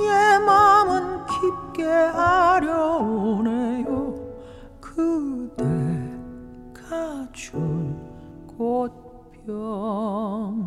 예 마음은 깊게 아려오네요. 그대가 준 꽃병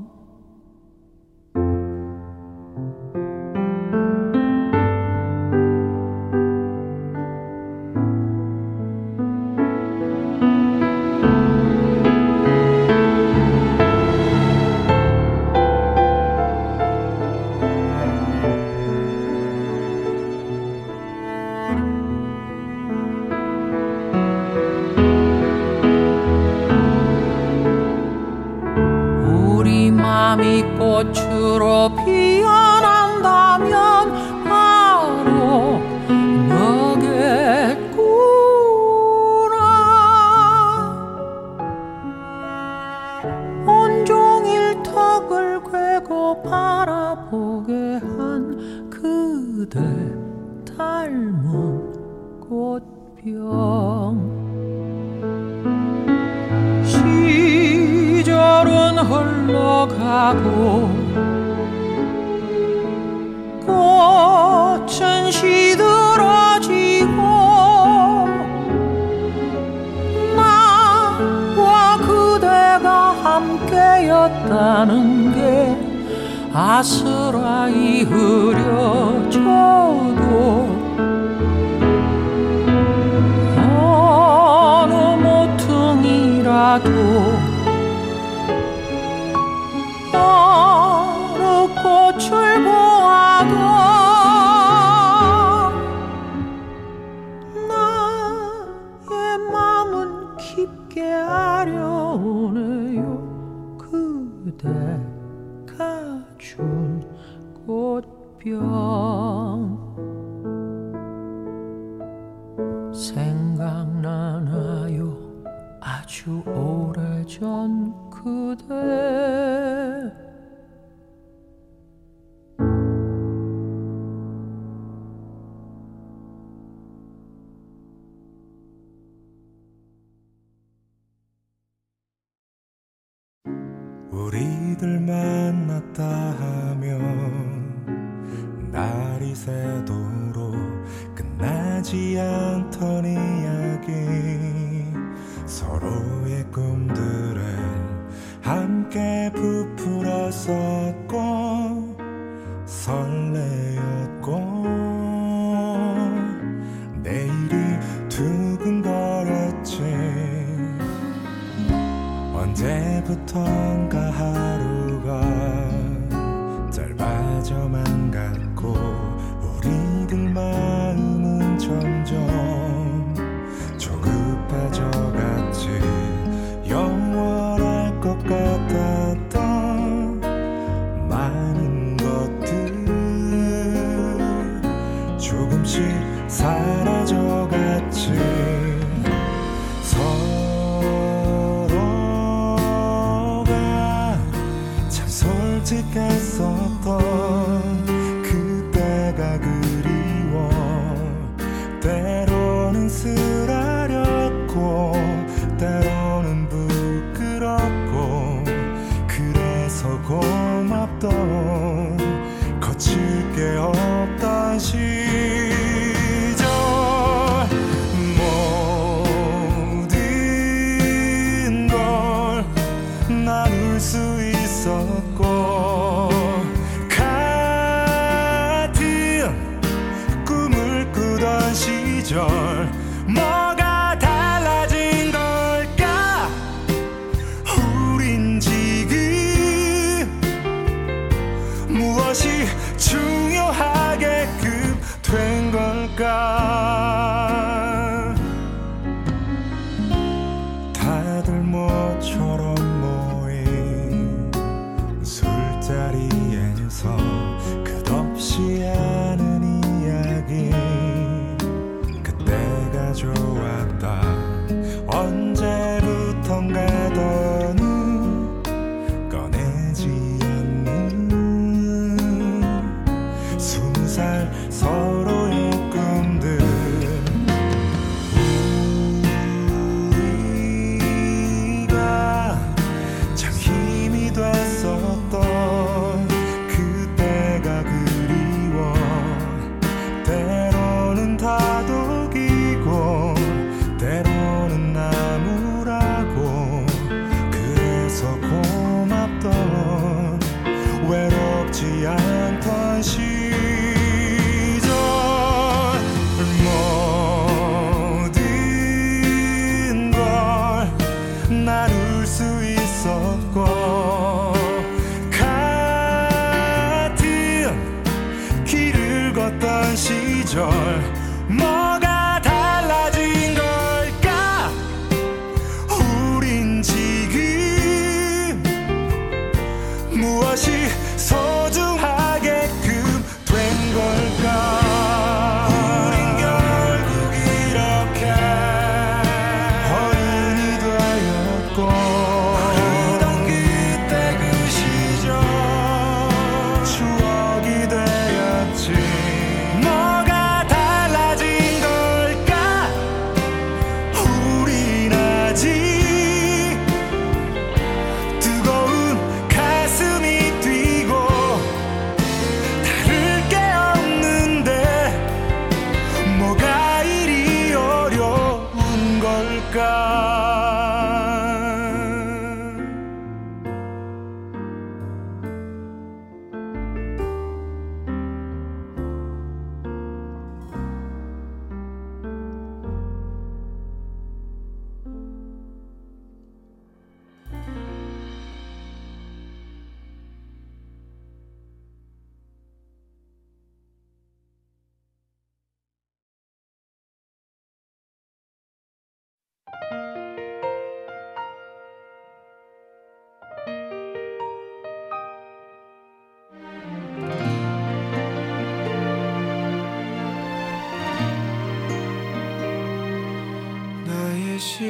하고 꽃은 시들어지고 나와 그대가 함께였다는 게 아스라이 흐려져도 어느 모퉁이라도 출보하던 나의 마음은 깊게 아려오네요 그대.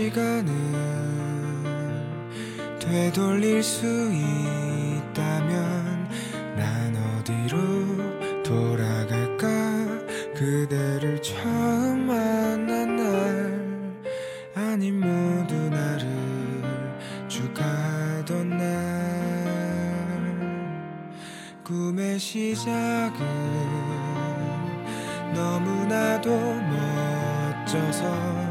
시간은 되돌릴 수 있다면 난 어디로 돌아갈까? 그대를 처음 만난 날 아니 모두 나를 죽하던 날. 꿈의 시작은 너무나도 멋져서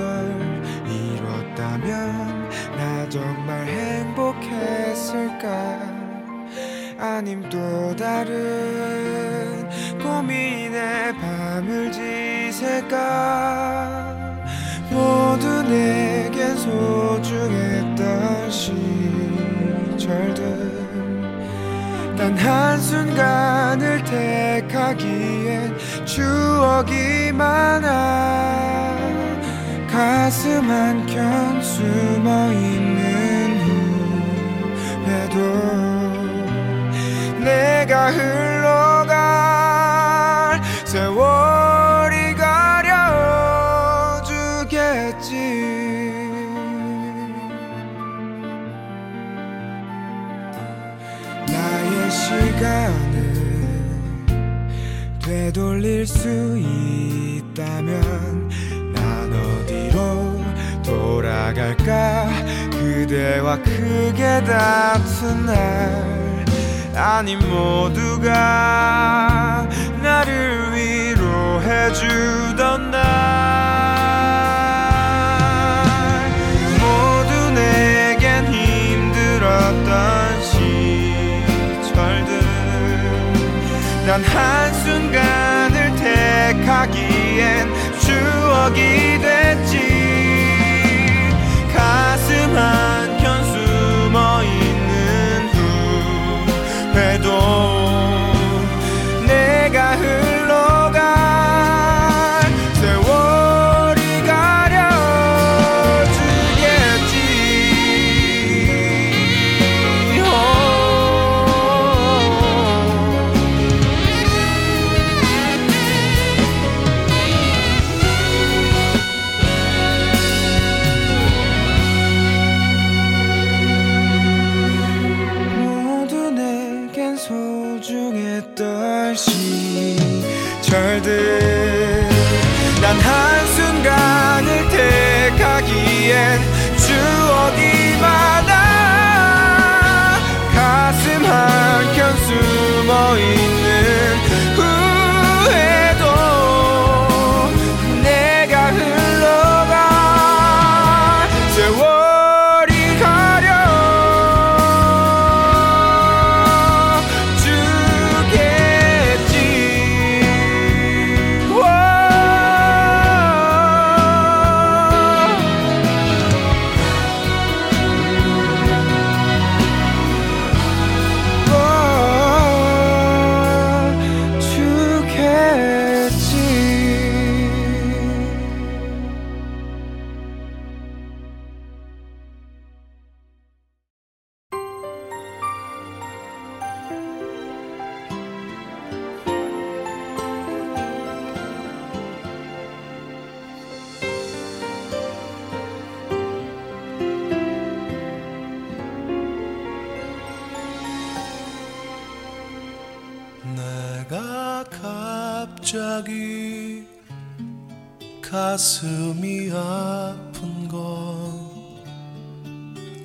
걸 이뤘다면 나 정말 행복했을까? 아님 또 다른 고민에 밤을 지새까? 모두 내겐 소중했던 시절들. 단 한순간을 택하기엔 추억이 많아 가슴 한켠 숨어 있는 후에도 내가 흘러갈 세월이 가려주겠지. 나의 시간을 되돌릴 수 돌아갈까? 그대와 크게 다툰 날. 아니 모두가 나를 위로해 주던 날. 모두 내겐 힘들었던 시절들. 단 한순간을 택하기엔 추억이 됐지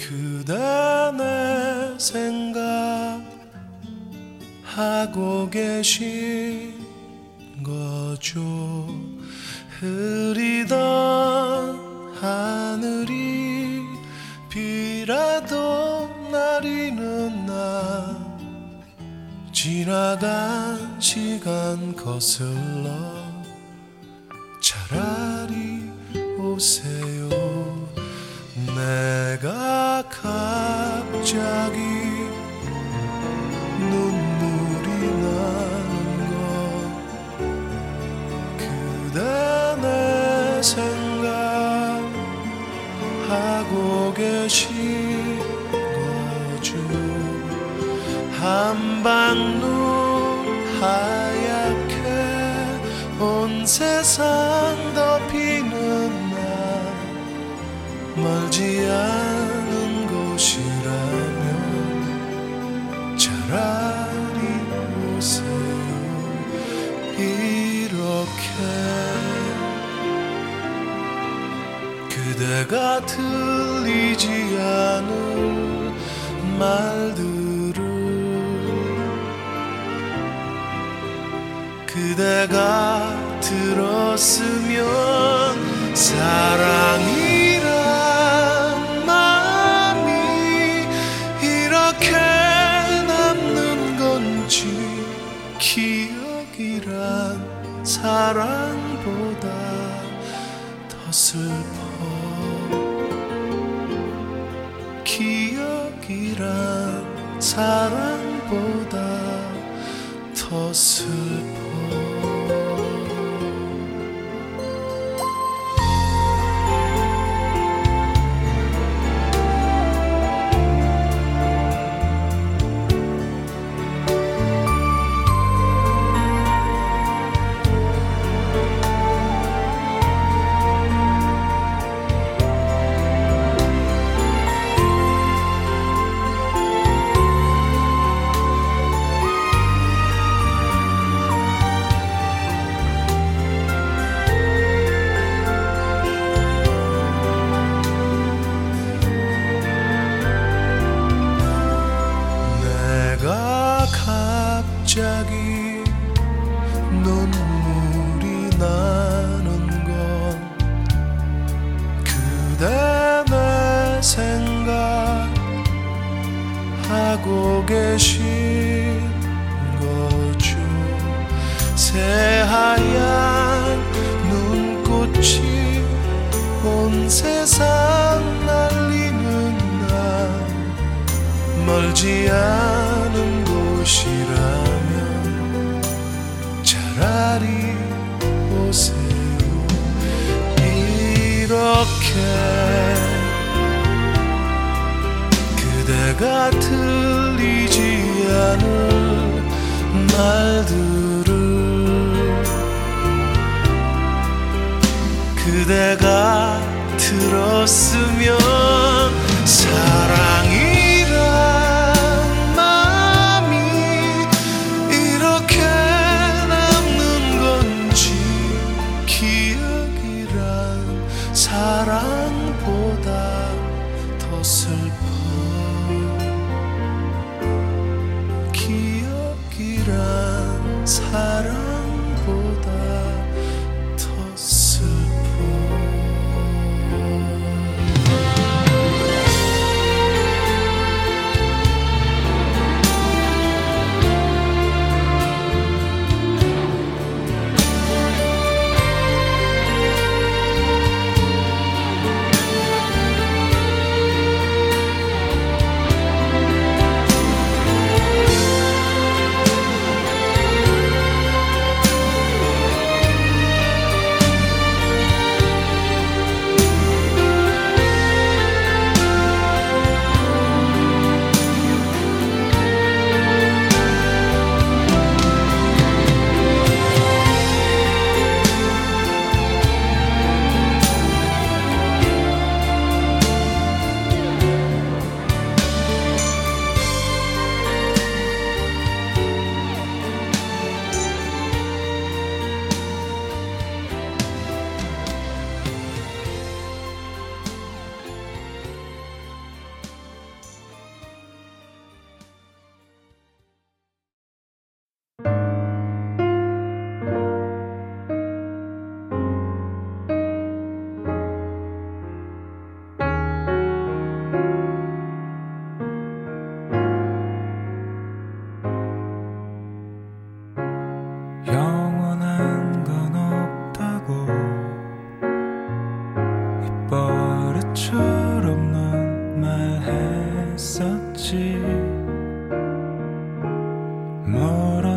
그대 내 생각하고 계신 거죠. 흐리던 하늘이 비라도 내리는 날 지나간 시간 거슬러 갑자기 눈물이 나는 건 그대 내 생각하고 계신 거죠. 한방 눈 하얗게 온 세상 그대가 들리지 않을 말들을 그대가 들었으면 사랑이란 마음이 이렇게 남는 건지 기억이란 사랑 더 슬퍼 사랑보다 더 슬퍼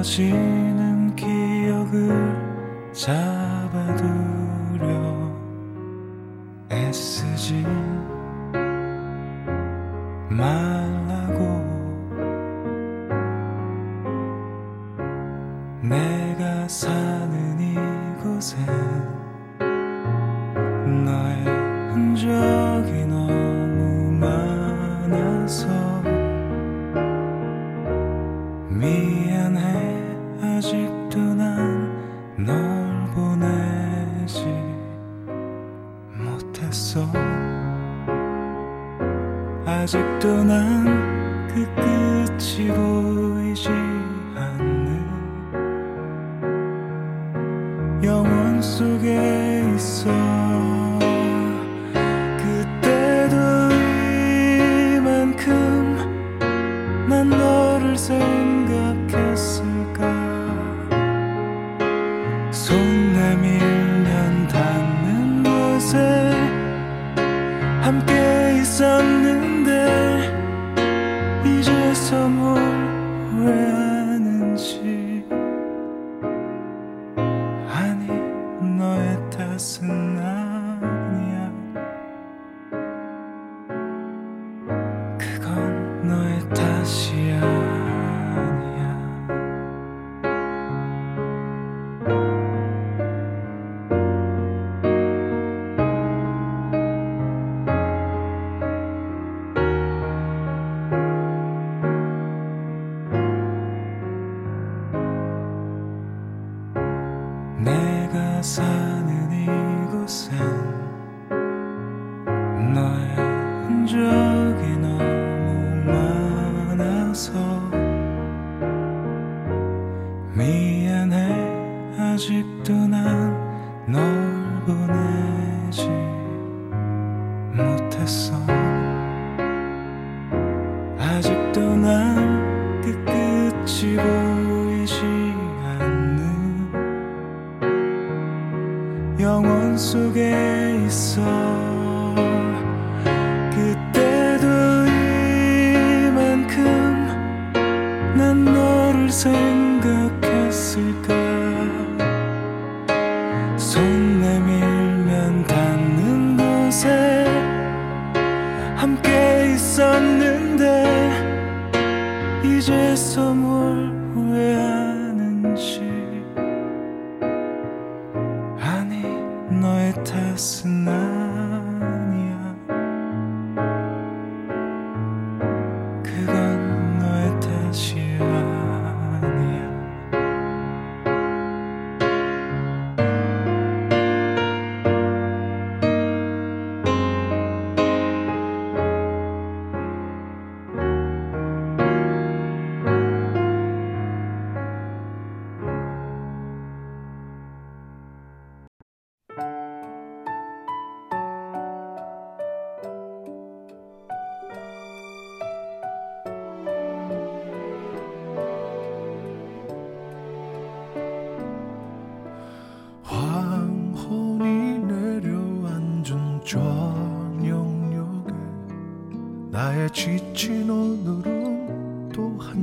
지워지는 기억을 잡아두려 애쓰지 마.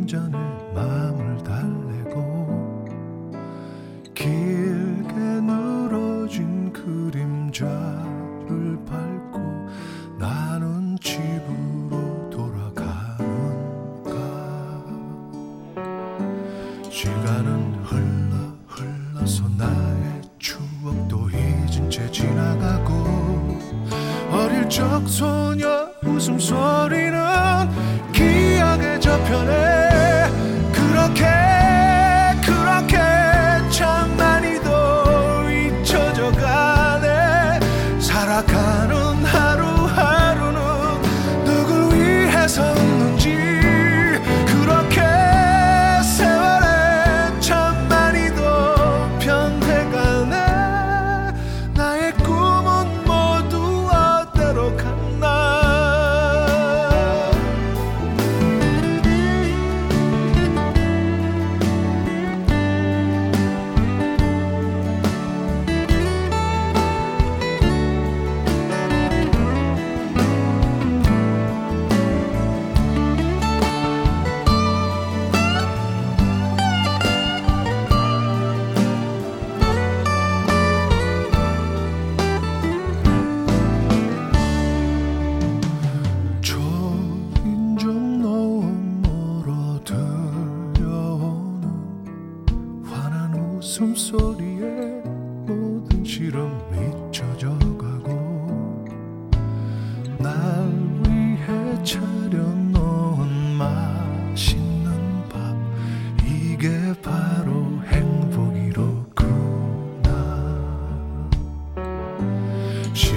운전을 마음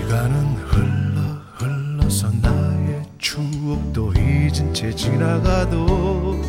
시간은 흘러 흘러서 나의 추억도 잊은 채 지나가도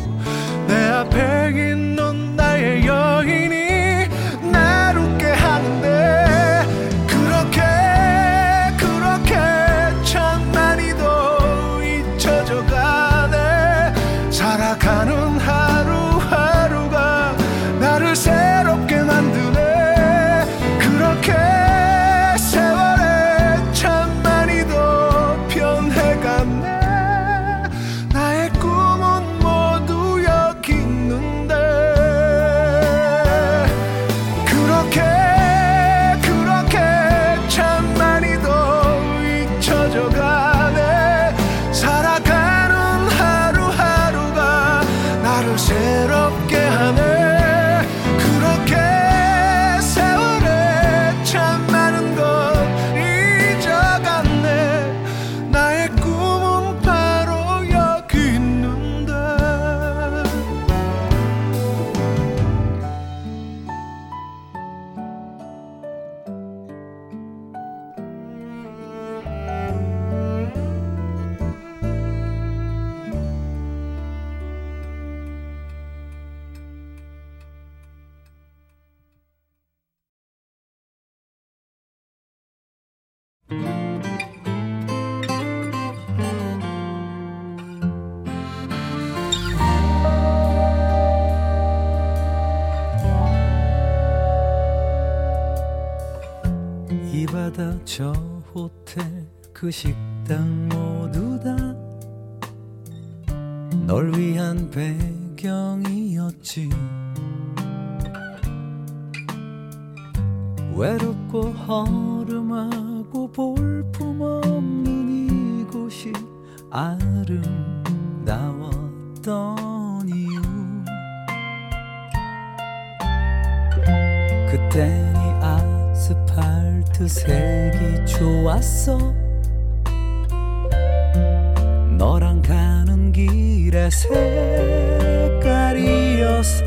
그 식당 모두 다 널 위한 배경이었지. 외롭고 허름하고 볼품없는 이곳이 아름다웠던 이유. 그땐 이 아스팔트 색이 좋았어 너랑 가는 길의 색깔이어서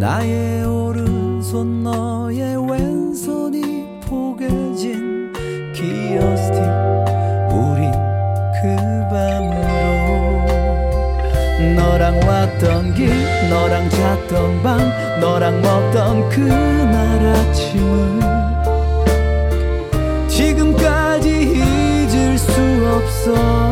나의 오른손 너의 왼손이 포개진 기어스틱 우린 그 밤으로. 너랑 왔던 길 너랑 잤던 밤 너랑 먹던 그날 아침을 지금까지 잊을 수 없어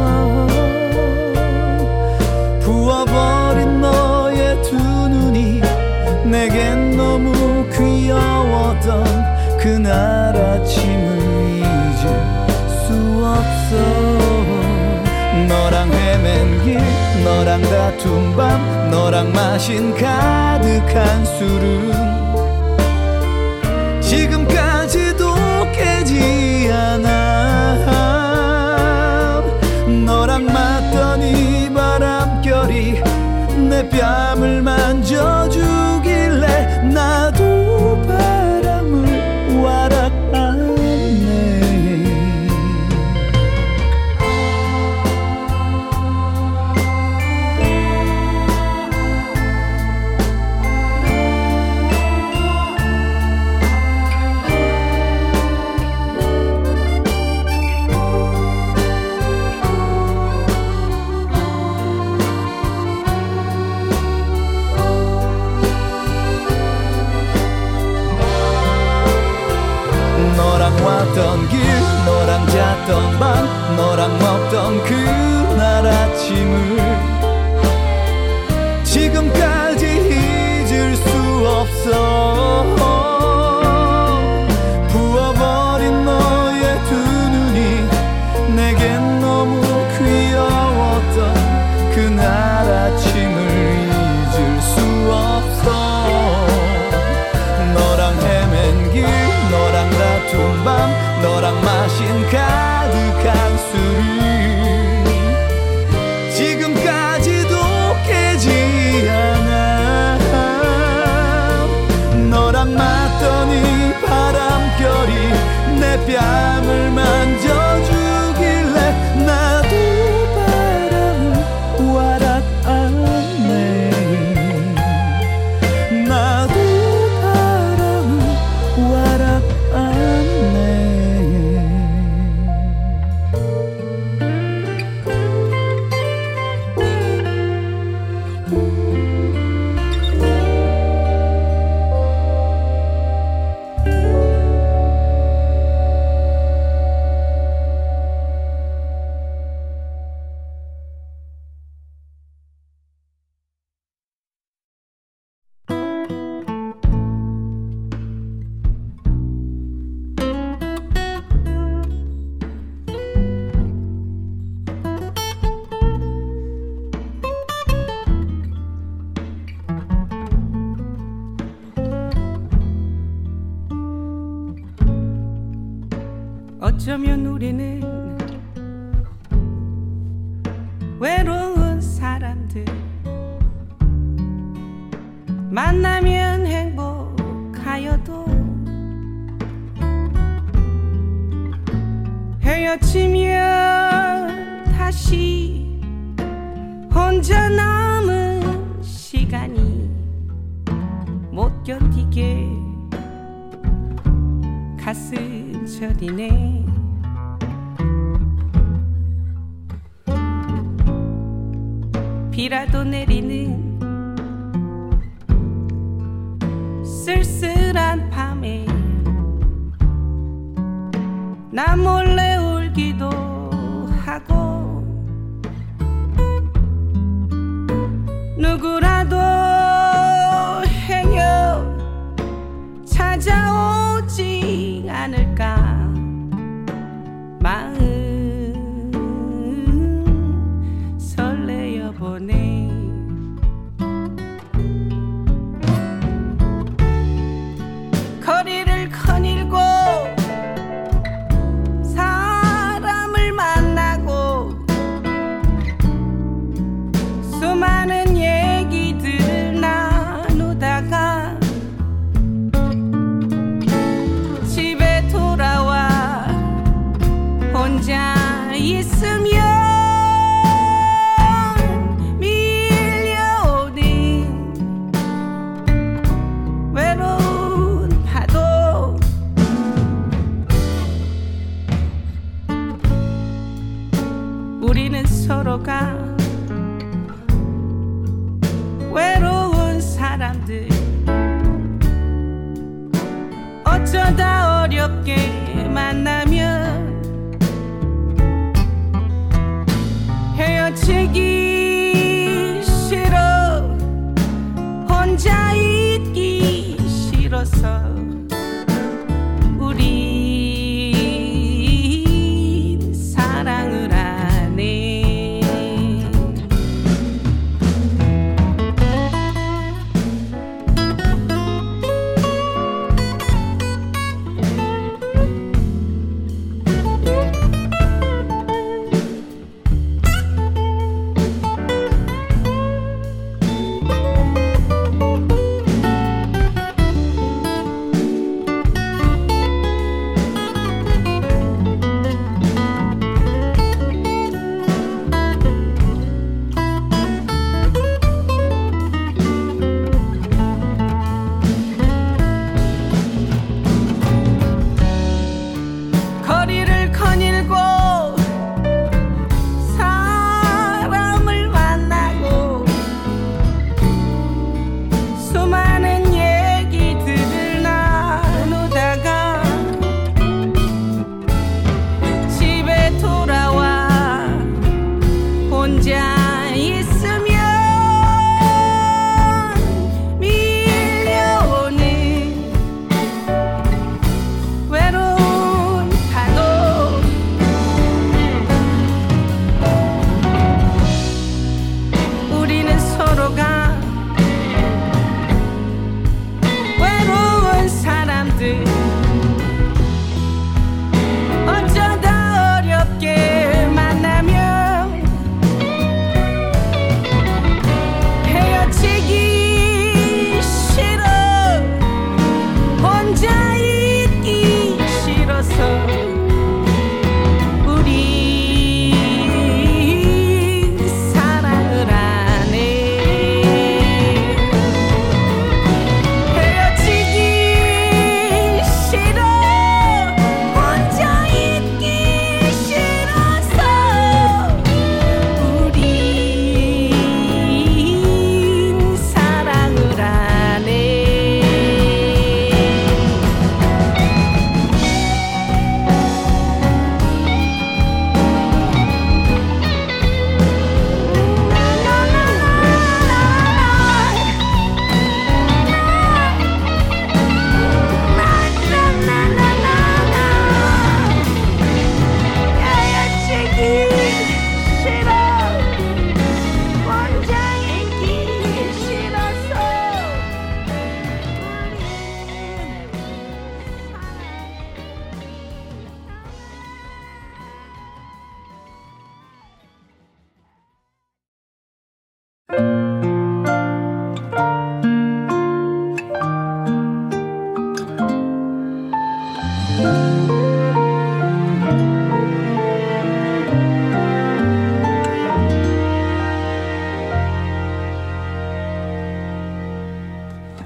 그날 아침을 잊을 수 없어. 너랑 헤맨 길 너랑 다툰 밤 너랑 마신 가득한 술은 지금까지도 깨지 않아. 너랑 맞던 이 바람결이 내 뺨을 만져주 어쩌면 우리는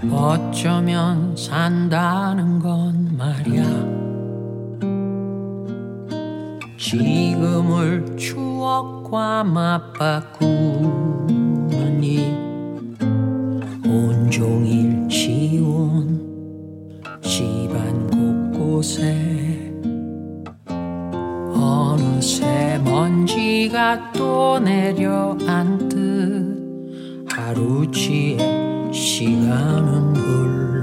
어쩌면 산다는 건 말이야. 지금을 추억과 맞바꾸니 온종일 지운 집안 곳곳에 어느새 먼지가 또 내려앉듯 하루치에 시간은 흘러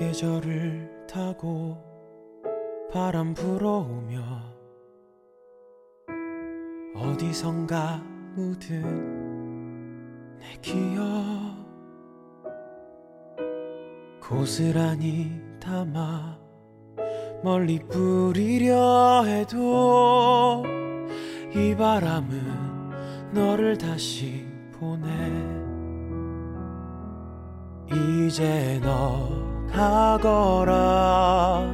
계절을 타고 바람 불어오며 어디선가 묻은 내 기억. 고스란히 담아 멀리 뿌리려 해도 이 바람은 너를 다시 보내. 이제 너 가거라.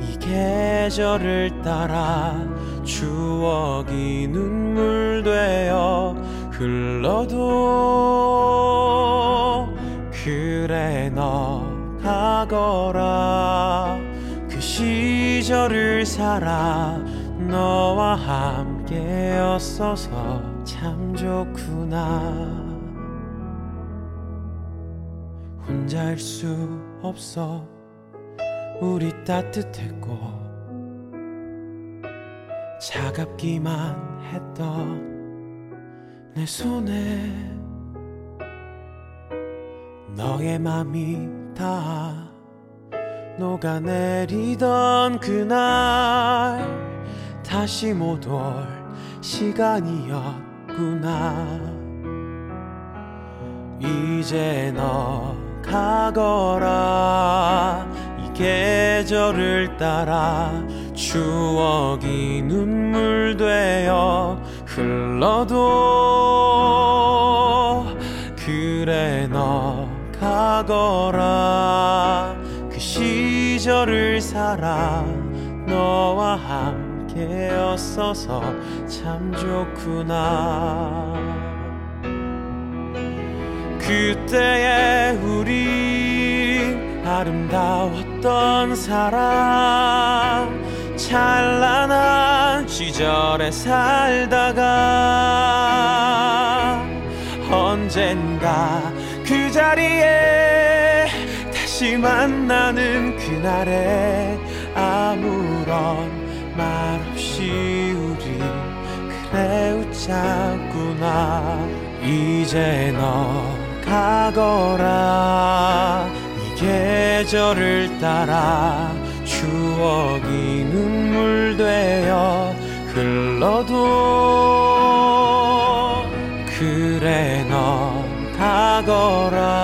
이 계절을 따라 추억이 눈물 되어 흘러도 그래 너 가거라. 그 시절을 살아 너와 함께였어서 참 좋구나. 혼자일 수 없어. 우리 따뜻했고 차갑기만 했던 내 손에 너의 맘이 다 녹아내리던 그날 다시 못 올 시간이었구나. 이제 너 가거라. 이 계절을 따라 추억이 눈물 되어 흘러도 그래 너 가거라. 그 시절을 살아 너와 함께였어서 참 좋구나 그때의 우리 아름다웠던 사랑 찬란한 시절에 살다가 언젠가 그 자리에 다시 만나는 그날에 아무런 말 없이 우리 그래 웃자꾸나 이제 너 가거라. 이 계절을 따라 추억이 눈물 되어 흘러도 그래 너 가거라.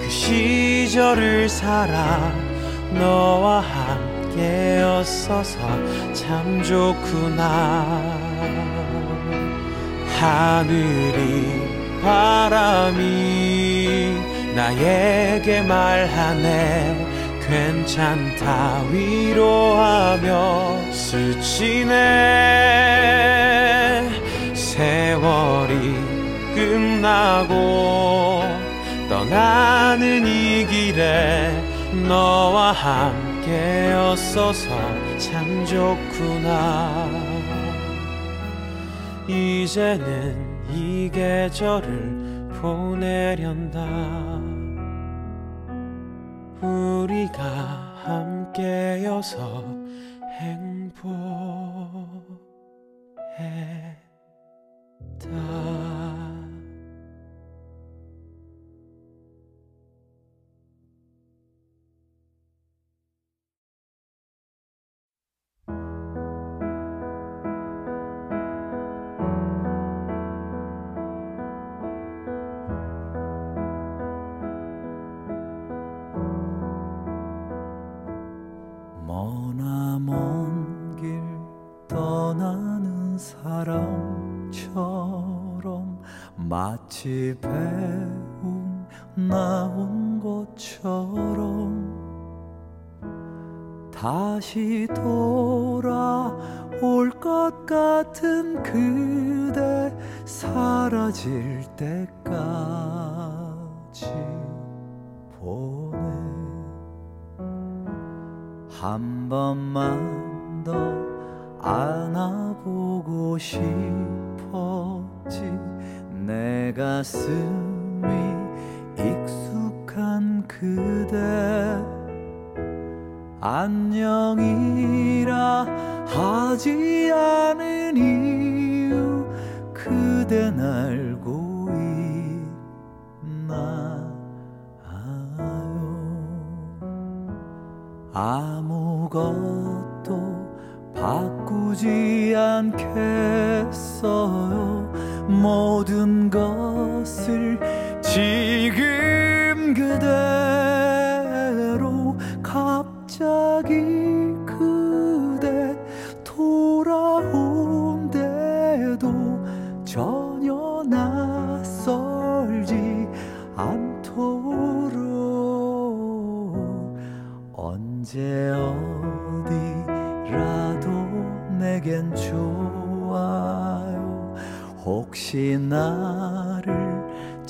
그 시절을 살아 너와 함께였어서 참 좋구나. 하늘이 바람이 나에게 말하네. 괜찮다 위로하며 스치네. 세월이 끝나고 떠나는 이 길에 너와 함께였어서 참 좋구나. 이제는 이 계절을 보내련다. 우리가 함께여서 행복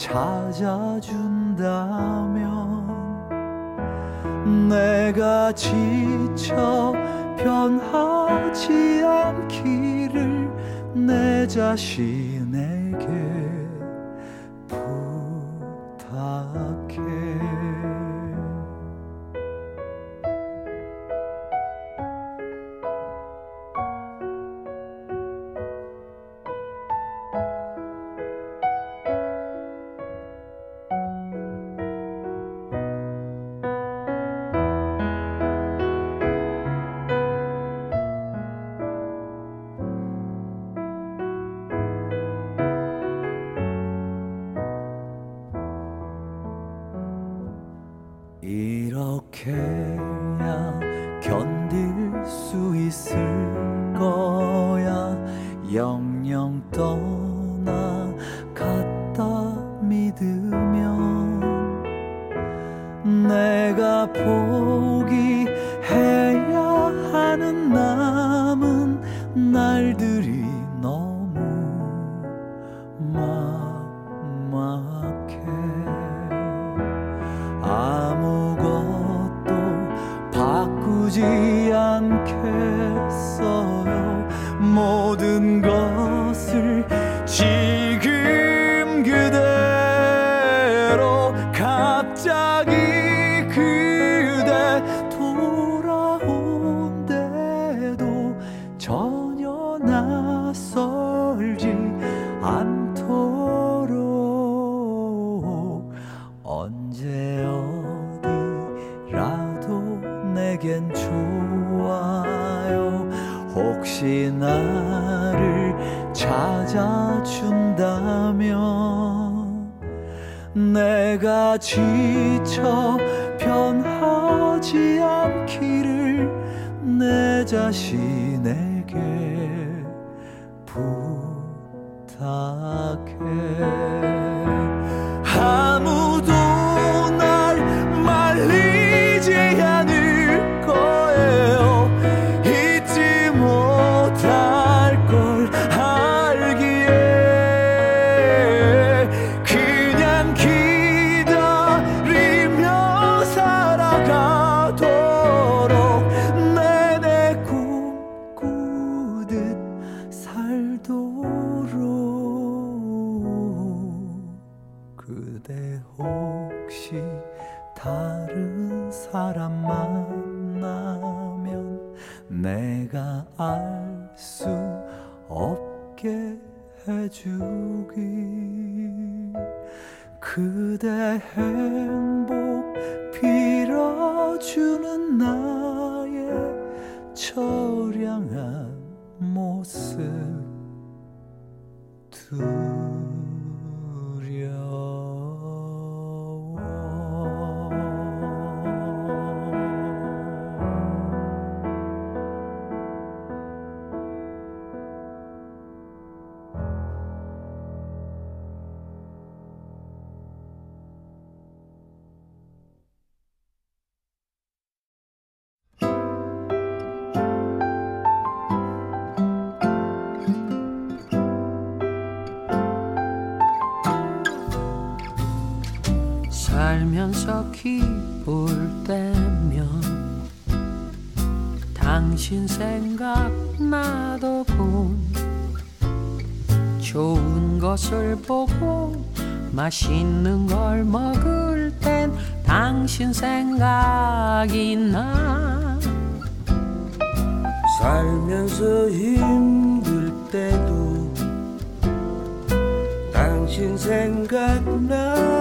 찾아준다면 내가 지쳐 변하지 않기를 내 자신 살면서 기쁠 때면 당신 생각나더군 좋은 것을 보고 맛있는 걸 먹을 땐 당신 생각이 나. 살면서 힘들 때도 당신 생각나더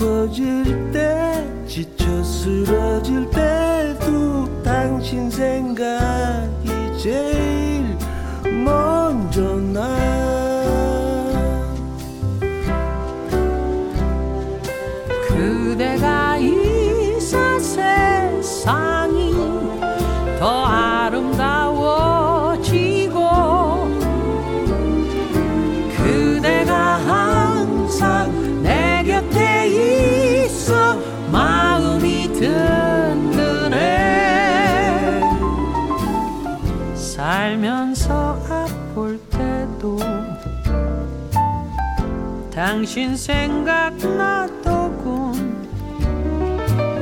싶어질 때 지쳐 쓰러질 때도 당신 생각이 제일 먼저 나 당신 생각나더군.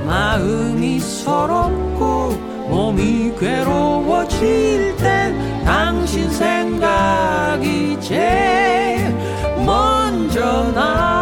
마음이 서럽고 몸이 괴로워질 땐 당신 생각이 제일 먼저 나